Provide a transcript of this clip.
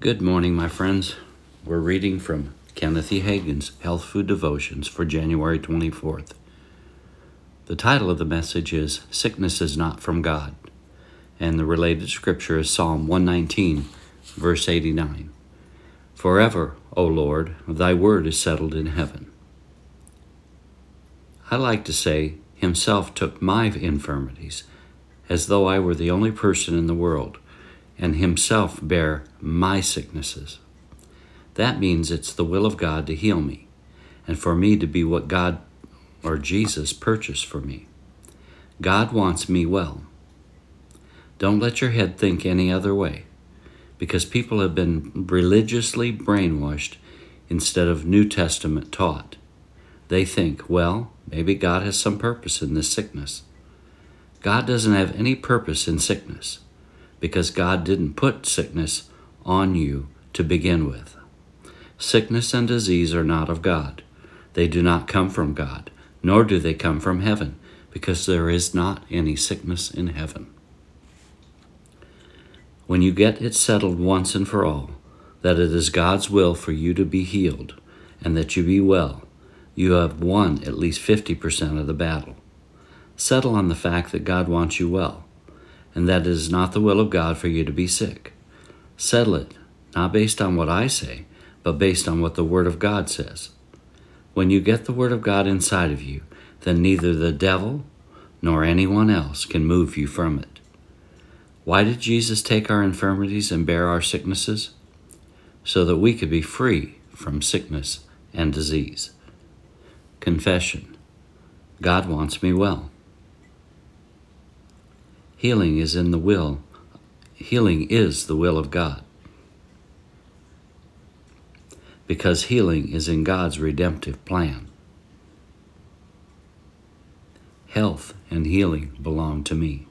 Good morning, my friends. We're reading from Kenneth E. Hagin's Health Food Devotions for January 24th. The title of the message is Sickness is Not from God, and the related scripture is Psalm 119, verse 89. Forever, O Lord, thy word is settled in heaven. I like to say, Himself took my infirmities, as though I were the only person in the world and himself bear my sicknesses. That means it's the will of God to heal me and for me to be what God or Jesus purchased for me. God wants me well. Don't let your head think any other way because people have been religiously brainwashed instead of New Testament taught. They think, well, maybe God has some purpose in this sickness. God doesn't have any purpose in sickness because God didn't put sickness on you to begin with. Sickness and disease are not of God. They do not come from God, nor do they come from heaven, because there is not any sickness in heaven. When you get it settled once and for all that it is God's will for you to be healed and that you be well, you have won at least 50% of the battle. Settle on the fact that God wants you well and that it is not the will of God for you to be sick. Settle it, not based on what I say, but based on what the Word of God says. When you get the Word of God inside of you, then neither the devil nor anyone else can move you from it. Why did Jesus take our infirmities and bear our sicknesses? So that we could be free from sickness and disease. Confession God wants me well. Healing is in the will. Healing is the will of God. Because healing is in God's redemptive plan. Health and healing belong to me.